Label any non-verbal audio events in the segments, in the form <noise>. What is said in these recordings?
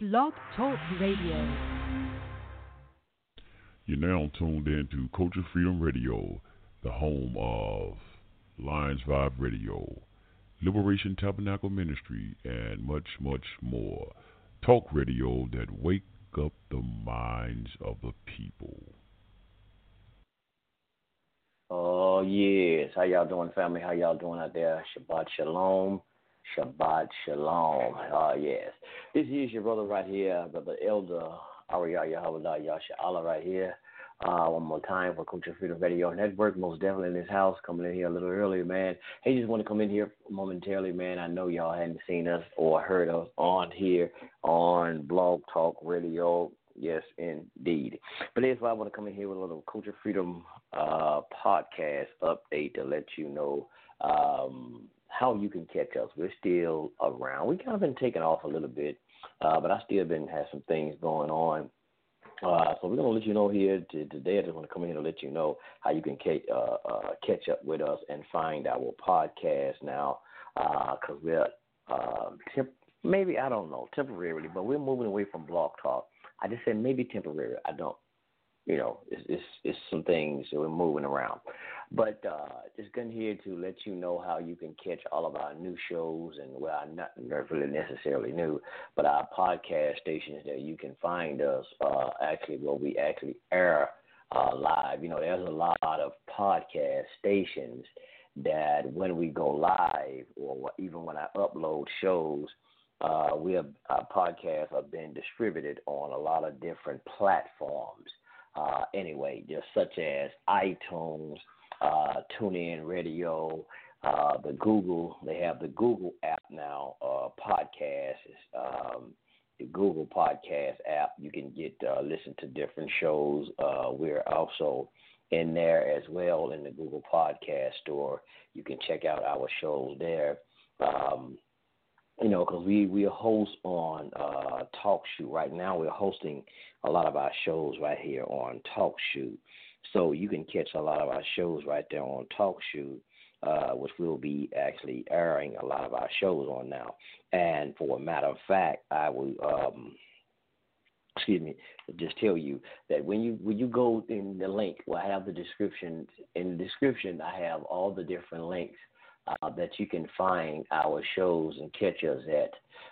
Blog Talk Radio. You're now tuned in to Culture Freedom Radio, the home of Lions Vibe Radio, Liberation Tabernacle Ministry, and much, much more. Talk radio that wake up the minds of the people. Oh yes, how y'all doing, family? How y'all doing out there? Shabbat shalom, Shabbat shalom. Oh yes, this is your brother right here, brother Elder Ariya Yahweh Yasha right here. Uh, one more time for Culture Freedom Radio Network. Most definitely in this house, coming in here a little earlier, man. Hey, just want to come in here momentarily, man. I know y'all hadn't seen us or heard us on here on Blog Talk Radio. Yes, indeed. But that's why I want to come in here with a little Culture Freedom uh, podcast update to let you know um, how you can catch us. We're still around. We kind of been taking off a little bit, uh, but I still been have some things going on uh, so we're gonna let you know here to, today. I just want to come in here let you know how you can catch, uh, uh, catch up with us and find our podcast now, because uh, we're uh, temp- maybe I don't know temporarily, but we're moving away from Blog Talk. I just said maybe temporary. I don't you know, it's, it's, it's some things that we're moving around. But uh, just getting here to let you know how you can catch all of our new shows and well, not really necessarily new, but our podcast stations that you can find us uh, actually where we actually air uh, live. You know, there's a lot of podcast stations that when we go live or even when I upload shows, uh, we have our podcasts are being distributed on a lot of different platforms uh, anyway, just such as iTunes, uh, TuneIn Radio, uh, the Google. They have the Google app now. Uh, podcasts, um, the Google Podcast app. You can get uh, listen to different shows. Uh, we're also in there as well in the Google Podcast Store. You can check out our shows there. Um, you know, because we we host on uh, Talk Shoe right now. We're hosting a lot of our shows right here on Talk Shoe, so you can catch a lot of our shows right there on Talk Shoe, uh, which we'll be actually airing a lot of our shows on now. And for a matter of fact, I will. Um, excuse me, just tell you that when you when you go in the link, well, I have the description. In the description, I have all the different links uh, that you can find our shows and catch us at.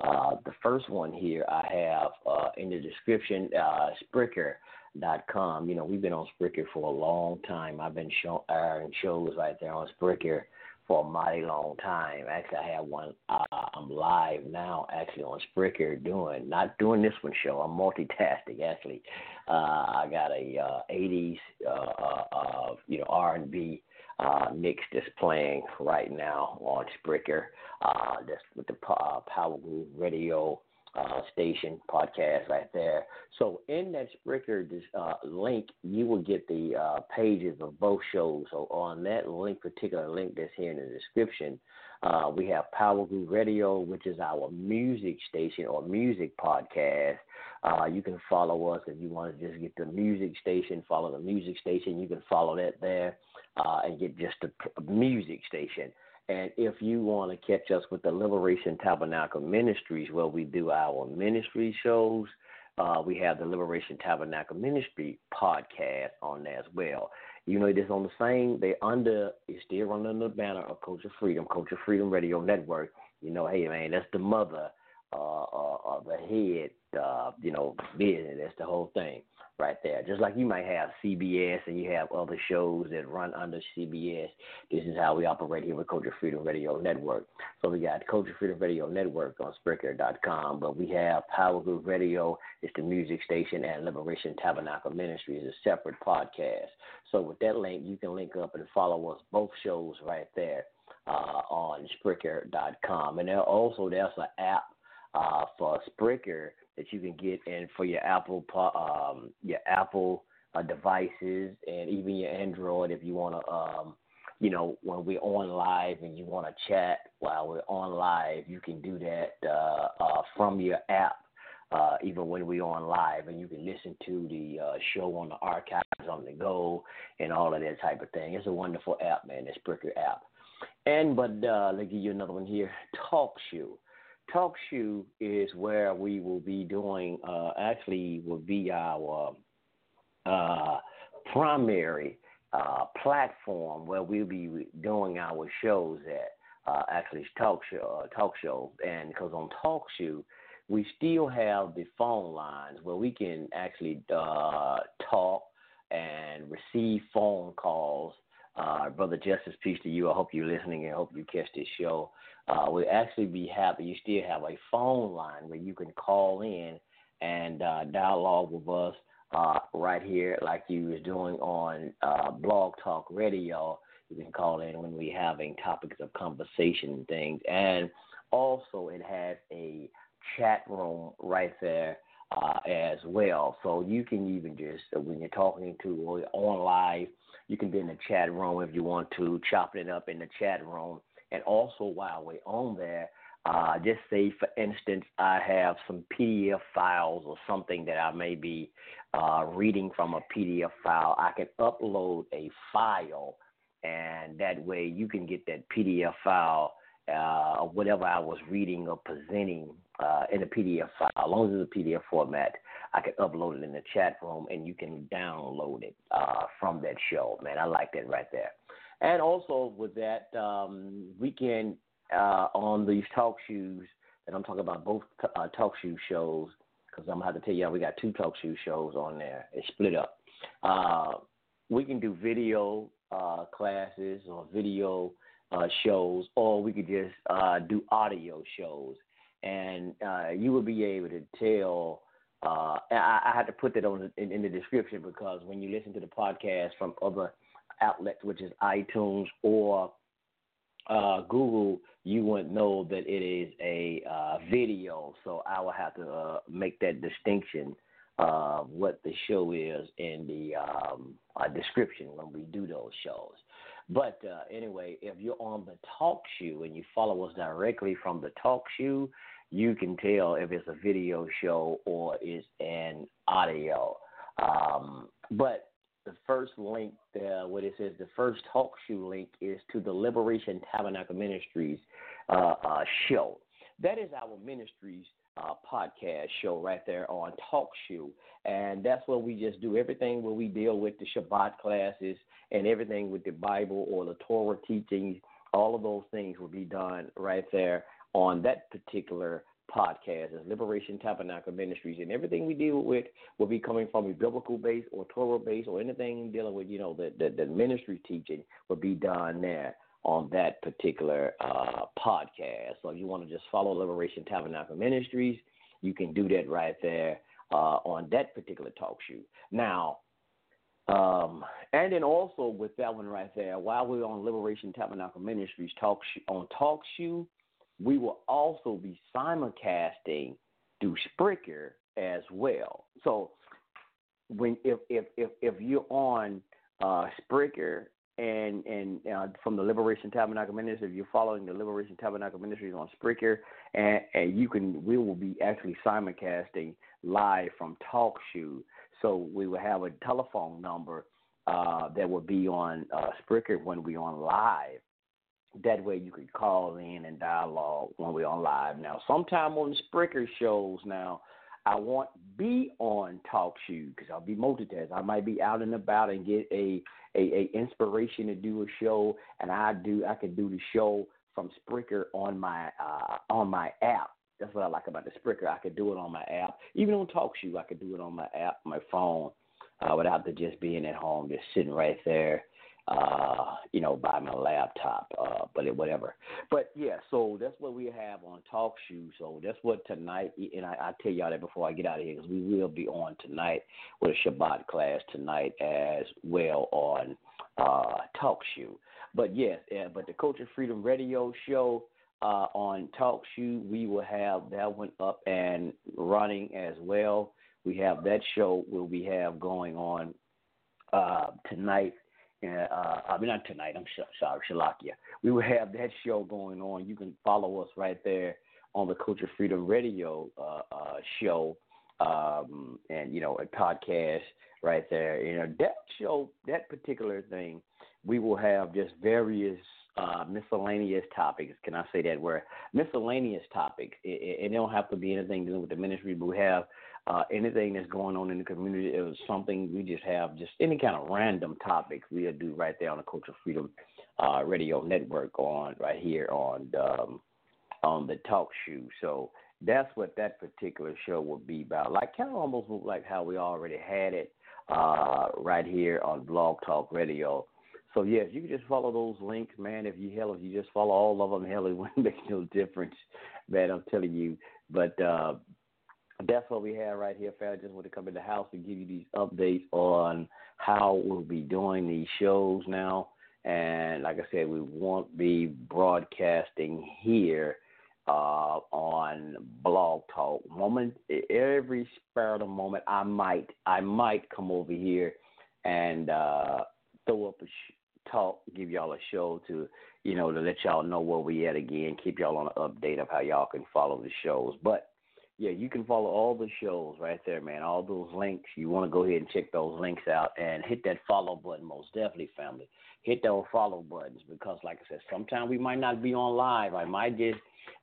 Uh, the first one here I have uh, in the description, uh, Spreaker.com. You know, we've been on Spreaker for a long time. I've been show, airing shows right there on Spreaker for a mighty long time. Actually, I have one. Uh, I'm live now, actually on Spreaker, doing not doing this one show. I'm multitasking. Actually, uh, I got a uh, 80s, uh, uh, uh, you know, R&B uh, mix that's playing right now on Spreaker. Uh, that's with the uh, Power Groove Radio uh, station podcast right there. So in that Spreaker uh, link, you will get the uh, pages of both shows. So on that link, particular link that's here in the description, uh, we have Power Groove Radio, which is our music station or music podcast. Uh, you can follow us if you want to just get the music station, follow the music station. You can follow that there uh, and get just a music station. And if you want to catch us with the Liberation Tabernacle Ministries, where we do our ministry shows, uh, we have the Liberation Tabernacle Ministry podcast on there as well. You know, it is on the same, they under, it's still under the banner of Culture Freedom, Culture Freedom Radio Network. You know, hey, man, that's the mother uh, uh, the head, uh, you know, business. That's the whole thing right there. Just like you might have CBS and you have other shows that run under CBS. This is how we operate here with Culture Freedom Radio Network. So we got Culture Freedom Radio Network on Spreaker.com, but we have Power Groove Radio. It's the music station, and Liberation Tabernacle Ministry is a separate podcast. So with that link, you can link up and follow us both shows right there uh, on Spreaker.com. And there also there's an app uh, for Spreaker that you can get in for your Apple um, your Apple uh, devices and even your Android if you want to. Um, you know, when we're on live and you want to chat while we're on live, you can do that uh, uh, from your app. Uh, even when we're on live, and you can listen to the uh, show on the archives on the go and all of that type of thing. It's a wonderful app, man. The Spreaker app. And but uh, let me give you another one here. Talk TalkShoe. Talk Shoe is where we will be doing. Uh, actually, will be our uh, primary uh, platform where we'll be doing our shows at. Uh, actually, talk show, uh, talk show, and because on Talk Shoe, we still have the phone lines where we can actually uh, talk and receive phone calls. Uh, Brother Justice, peace to you. I hope you're listening and hope you catch this show. Uh, we'll actually be happy. You still have a phone line where you can call in and uh, dialogue with us uh, right here, like you was doing on uh, Blog Talk Radio. You can call in when we're having topics of conversation and things. And also, it has a chat room right there uh, as well. So you can even just, uh, when you're talking to or on live, you can be in the chat room if you want to, chopping it up in the chat room. And also, while we're on there, uh, just say, for instance, I have some PDF files or something that I may be uh, reading from a PDF file. I can upload a file, and that way you can get that PDF file uh, whatever I was reading or presenting uh, in a PDF file. As long as it's a PDF format, I can upload it in the chat room and you can download it uh, from that show. Man, I like that right there. And also with that, um, we can uh, on these talk shoes, and I'm talking about both t- uh, talk shoe shows because I'm going to have to tell y'all we got two talk shoe shows on there. It's split up. Uh, we can do video classes or video uh, shows, or we could just uh, do audio shows, and uh, you will be able to tell. Uh, I, I had to put that on in, in the description because when you listen to the podcast from other outlets, which is iTunes or uh, Google, you wouldn't know that it is a uh, video. So I will have to make that distinction of what the show is in the um, description when we do those shows. But uh, anyway, if you're on the talk show and you follow us directly from the talk show, you can tell if it's a video show or it's an audio. Um, but the first link, there, what it says, the first talk show link is to the Liberation Tabernacle Ministries uh, uh, show. That is our ministries uh, podcast show right there on Talk Shoe. And that's where we just do everything where we deal with the Shabbat classes and everything with the Bible or the Torah teachings. All of those things will be done right there on that particular podcast as Liberation Tabernacle Ministries. And everything we deal with will be coming from a biblical base or Torah base or anything dealing with, you know, the, the, the ministry teaching will be done there on that particular uh, podcast. So if you want to just follow Liberation Tabernacle Ministries, you can do that right there uh, on that particular talk show. Now, um, and then also with that one right there, while we're on Liberation Tabernacle Ministries talk sh- on Talk Shoe, we will also be simulcasting through Spreaker as well. So when if if if, if you're on uh, and and uh, from the Liberation Tabernacle Ministry. If you're following the Liberation Tabernacle Ministries on Spreaker, and, and you can, we will be actually simulcasting live from TalkShoe. So we will have a telephone number uh, that will be on uh, Spreaker when we're on live. That way you can call in and dialogue when we're on live. Now, sometime on the Spreaker shows now, I won't be on talk shoe because I'll be multitask. I might be out and about and get a, a, a inspiration to do a show, and I do I can do the show from Spreaker on my uh, on my app. That's what I like about the Spreaker. I could do it on my app, even on talk shoe. I could do it on my app, my phone, uh, without the just being at home, just sitting right there uh, you know, by my laptop, uh, but it, whatever. But yeah, so that's what we have on Talk Shoe. So that's what tonight, and I, I tell y'all that before I get out of here, because we will be on tonight with a Shabbat class tonight as well on uh, Talk Shoe. But yes, yeah, but the Culture Freedom Radio Show uh, on Talk Shoe, we will have that one up and running as well. We have that show where we have going on uh, tonight uh, I mean, not tonight. I'm sorry, Shalakia. We will have that show going on. You can follow us right there on the Culture Freedom Radio uh, uh, show, um, and you know, a podcast right there. You know, that show, that particular thing, we will have just various uh, miscellaneous topics. Can I say that word? Miscellaneous topics. It, it, it don't have to be anything to do with the ministry, but we have uh, anything that's going on in the community. It was something we just have, just any kind of random topics we'll do right there on the Culture Freedom uh, Radio Network on right here on um, on the talk show. So that's what that particular show will be about. Like kind of almost like how we already had it uh, right here on Blog Talk Radio. So yes, you can just follow those links, man. If you hell, if you just follow all of them, hell, it <laughs> wouldn't make no difference, man. I'm telling you. But uh, that's what we have right here, fam. I just want to come in the house to give you these updates on how we'll be doing these shows now. And like I said, we won't be broadcasting here uh, on Blog Talk. Moment every spare of the moment, I might I might come over here and uh, throw up a sh- talk, give y'all a show to you know to let y'all know where we at again, keep y'all on an update of how y'all can follow the shows. But yeah, you can follow all the shows right there, man. All those links. You want to go ahead and check those links out and hit that follow button, most definitely, family. Hit those follow buttons because, like I said, sometimes we might not be on live. I might just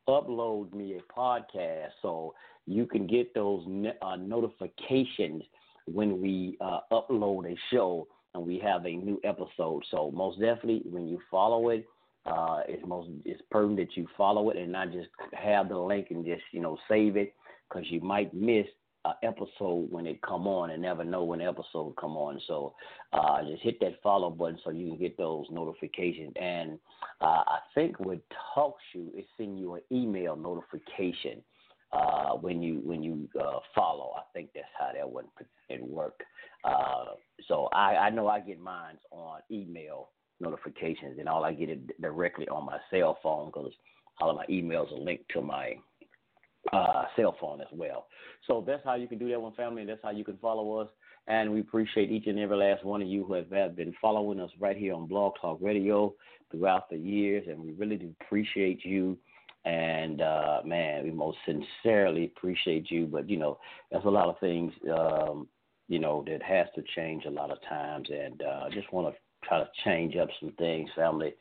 upload me a podcast so you can get those uh, notifications when we uh, upload a show and we have a new episode. So most definitely, when you follow it, uh, it's most it's pertinent that you follow it and not just have the link and just you know save it because you might miss an episode when it come on and never know when the episode come on. So uh, just hit that follow button so you can get those notifications. And uh, I think with TalkShoe, it send you an email notification uh, when you when you uh, follow. I think that's how that would it work. Uh, so I, I know I get mine on email notifications, and all I get it directly on my cell phone because all of my emails are linked to my uh, cell phone as well. So that's how you can do that one, family. That's how you can follow us. And we appreciate each and every last one of you who have been following us right here on Blog Talk Radio throughout the years. And we really do appreciate you. And uh, man, we most sincerely appreciate you. But you know, there's a lot of things um, you know that has to change a lot of times. And uh, I just want to try to change up some things, family.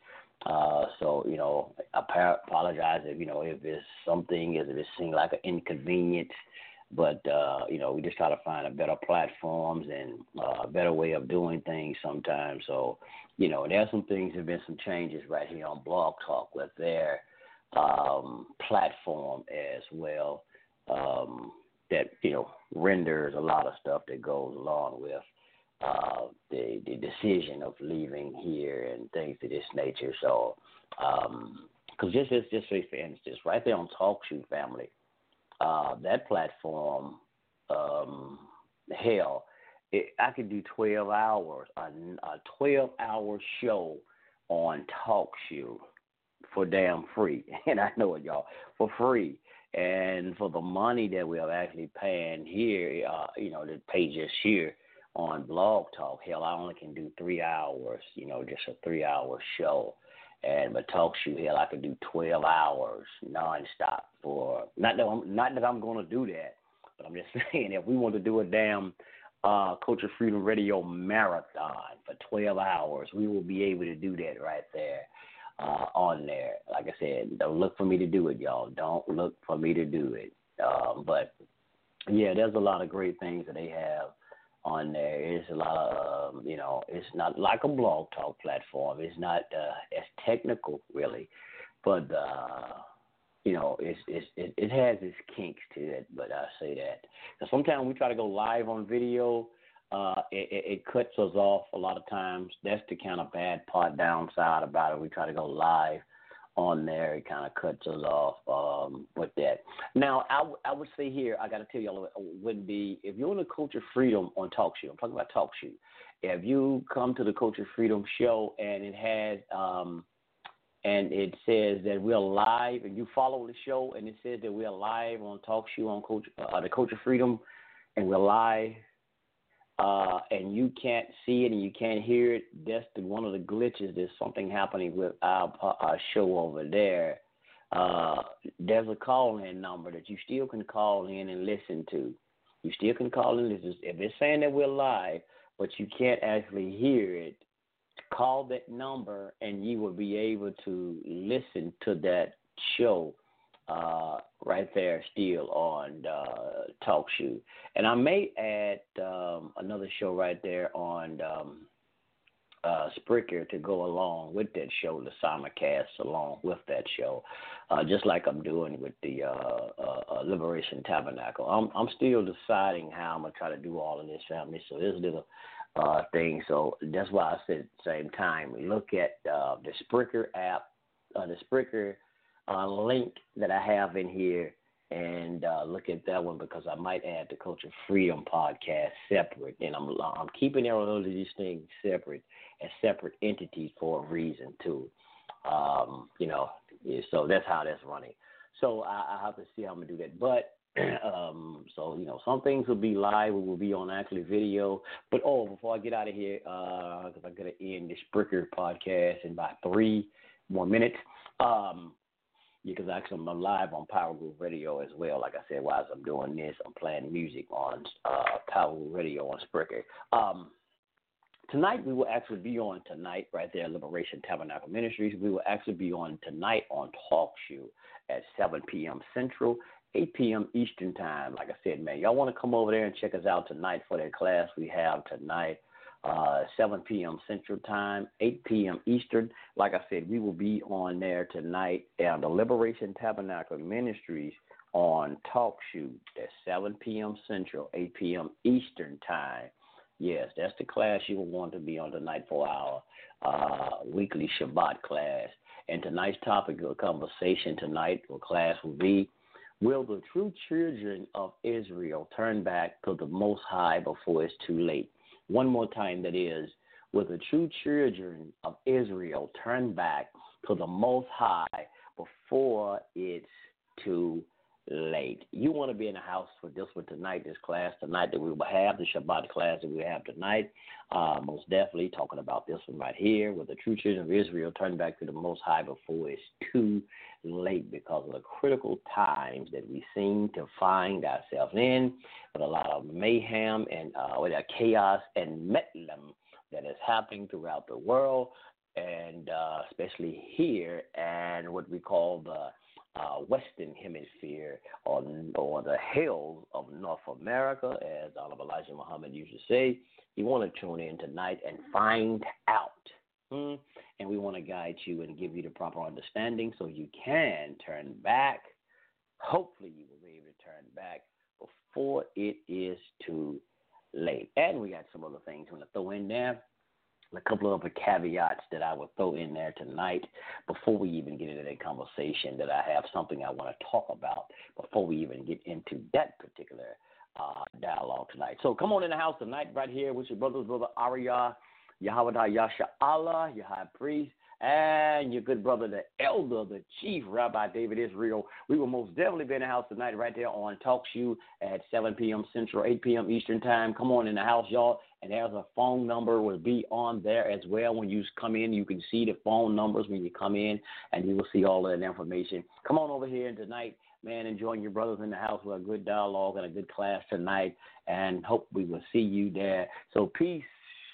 Uh, so you know, I apologize if you know if it's something if it seems like an inconvenience, but uh, you know we just try to find a better platforms and uh, a better way of doing things sometimes. So you know, there's some things have been some changes right here on Blog Talk with their um, platform as well um, that you know renders a lot of stuff that goes along with uh, the the decision of leaving here and things of this nature. So, because um, just just just for instance, right there on TalkShoe Family, uh, that platform, um, hell, it, I could do twelve hours, a, a twelve hour show on TalkShoe for damn free, <laughs> and I know it, y'all, for free. And for the money that we're actually paying here, uh, you know, the pay just here, on Blog Talk. Hell, I only can do three hours, you know, just a three hour show. And but talk show, hell, I could do twelve hours nonstop for not that I'm not that I'm gonna do that, but I'm just <laughs> saying if we want to do a damn uh, Culture Freedom Radio marathon for 12 hours, we will be able to do that right there uh, on there. Like I said, don't look for me to do it, y'all. Don't look for me to do it. Um, but yeah, there's a lot of great things that they have on there. It's a lot of, um, you know, it's not like a blog talk platform. It's not uh, as technical, really, but uh, you know, it's, it's it, it has its kinks to it. But I say that sometimes we try to go live on video. Uh, it, it cuts us off a lot of times. That's the kind of bad part downside about it. We try to go live on there. It kind of cuts us off um, with that. Now, I, w- I would say here, I got to tell y'all, would be if you're on the Culture Freedom on Talk Show, I'm talking about Talk Show. If you come to the Culture Freedom show and it has, um, and it says that we're live, and you follow the show, and it says that we're live on Talk Show on Culture, uh, the Culture Freedom, and we're live uh, and you can't see it and you can't hear it, that's the, one of the glitches. There's something happening with our, our show over there. Uh, there's a call in number that you still can call in and listen to. You still can call in. Listen. If it's saying that we're live, but you can't actually hear it, call that number and you will be able to listen to that show uh, right there still on uh, Talk Shoe. And I may add um, another show right there on um, uh, Spreaker to go along with that show, the simulcast along with that show, uh, just like I'm doing with the uh, uh, uh, Liberation Tabernacle. I'm I'm still deciding how I'm gonna try to do all of this, family. So there's little uh, thing. So that's why I said at the same time, look at the Spreaker app, the Spreaker uh, link that I have in here, and uh, look at that one because I might add the Culture Freedom podcast separate. And I'm I'm keeping all of these things separate as separate entities for a reason too. Um, you know, so that's how that's running. So I, I have to see how I'm gonna do that, but <clears throat> um, so you know, some things will be live, we will be on actually video. But oh, before I get out of here, because uh, I gotta end this Spreaker podcast in about three more minutes. Um, because actually I'm live on Power Groove Radio as well. Like I said, while I'm doing this, I'm playing music on uh, Power Groove Radio on Spreaker. Um, tonight we will actually be on tonight right there, Liberation Tabernacle Ministries. We will actually be on tonight on Talk Shoe at 7 p.m. Central, 8 p.m. Eastern Time. Like I said, man, y'all want to come over there and check us out tonight for that class we have tonight, uh, 7 p.m. Central Time, 8 p.m. Eastern. Like I said, we will be on there tonight at the Liberation Tabernacle Ministries on Talk Shoe at 7 p.m. Central, 8 p.m. Eastern Time. Yes, that's the class you will want to be on tonight for our uh, weekly Shabbat class. And tonight's topic of conversation tonight or class will be Will the true children of Israel turn back to the Most High before it's too late? One more time, that is, will the true children of Israel turn back to the Most High before it's too late. You want to be in the house for this one tonight, this class tonight that we will have, the Shabbat class that we have tonight. Uh, most definitely talking about this one right here, where the true children of Israel turn back to the Most High before it's too late because of the critical times that we seem to find ourselves in, with a lot of mayhem and uh, with chaos and medlem that is happening throughout the world, and uh, especially here, and what we call the uh, Western Hemisphere or, or the hills of North America, as Honorable Elijah Muhammad used to say. You want to tune in tonight and find out. Hmm? And we want to guide you and give you the proper understanding so you can turn back. Hopefully, you will be able to turn back before it is too late. And we got some other things we want to throw in there a couple of other caveats that I will throw in there tonight before we even get into that conversation that I have something I want to talk about before we even get into that particular uh, dialogue tonight. So come on in the house tonight right here with your brothers, brother Arya, Yahweh Yasha Allah, your high priest, and your good brother, the elder, the chief Rabbi David Israel. We will most definitely be in the house tonight, right there on Talk Shoe at 7 p.m. Central, 8 p.m. Eastern Time. Come on in the house, y'all. And there's a phone number will be on there as well. When you come in, you can see the phone numbers when you come in, and you will see all of that information. Come on over here tonight, man. Enjoying your brothers in the house with a good dialogue and a good class tonight, and hope we will see you there. So peace,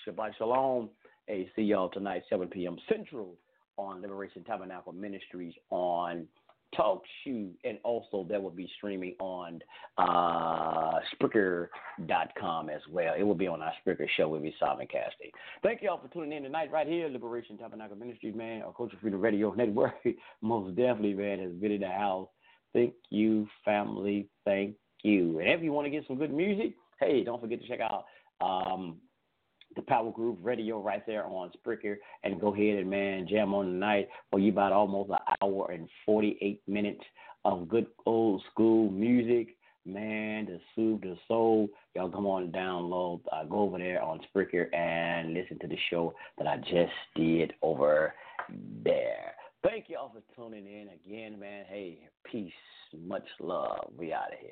Shabbat Shalom. Hey, see y'all tonight, 7 p.m. Central on Liberation Tabernacle Ministries on Talk Shoe, and also that will be streaming on uh, Spreaker.com as well. It will be on our Spreaker show. We'll be simulcasting. Thank y'all for tuning in tonight, right here, Liberation Tabernacle Ministries, man, our Culture Freedom Radio <laughs> Network. Most definitely, man, has been in the house. Thank you, family. Thank you. And if you want to get some good music, hey, don't forget to check out um, the Power Groove Radio right there on Spreaker and go ahead and man jam on tonight for you about almost an hour and 48 minutes of good old school music. Man, to soothe the soul. Y'all come on download. Uh, go over there on Spreaker and listen to the show that I just did over there. Thank y'all for tuning in again, man. Hey, peace, much love. We out of here.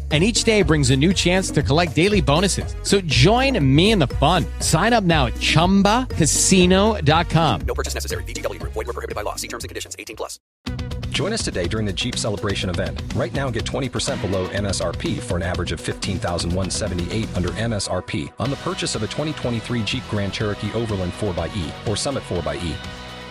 And each day brings a new chance to collect daily bonuses. So join me in the fun. Sign up now at chumbacasino.com. No purchase necessary. VGW Group. Void were prohibited by law. See terms and conditions. 18 plus. Join us today during the Jeep Celebration event. Right now, get 20% below MSRP for an average of 15178 under MSRP on the purchase of a 2023 Jeep Grand Cherokee Overland 4xE or Summit 4xE.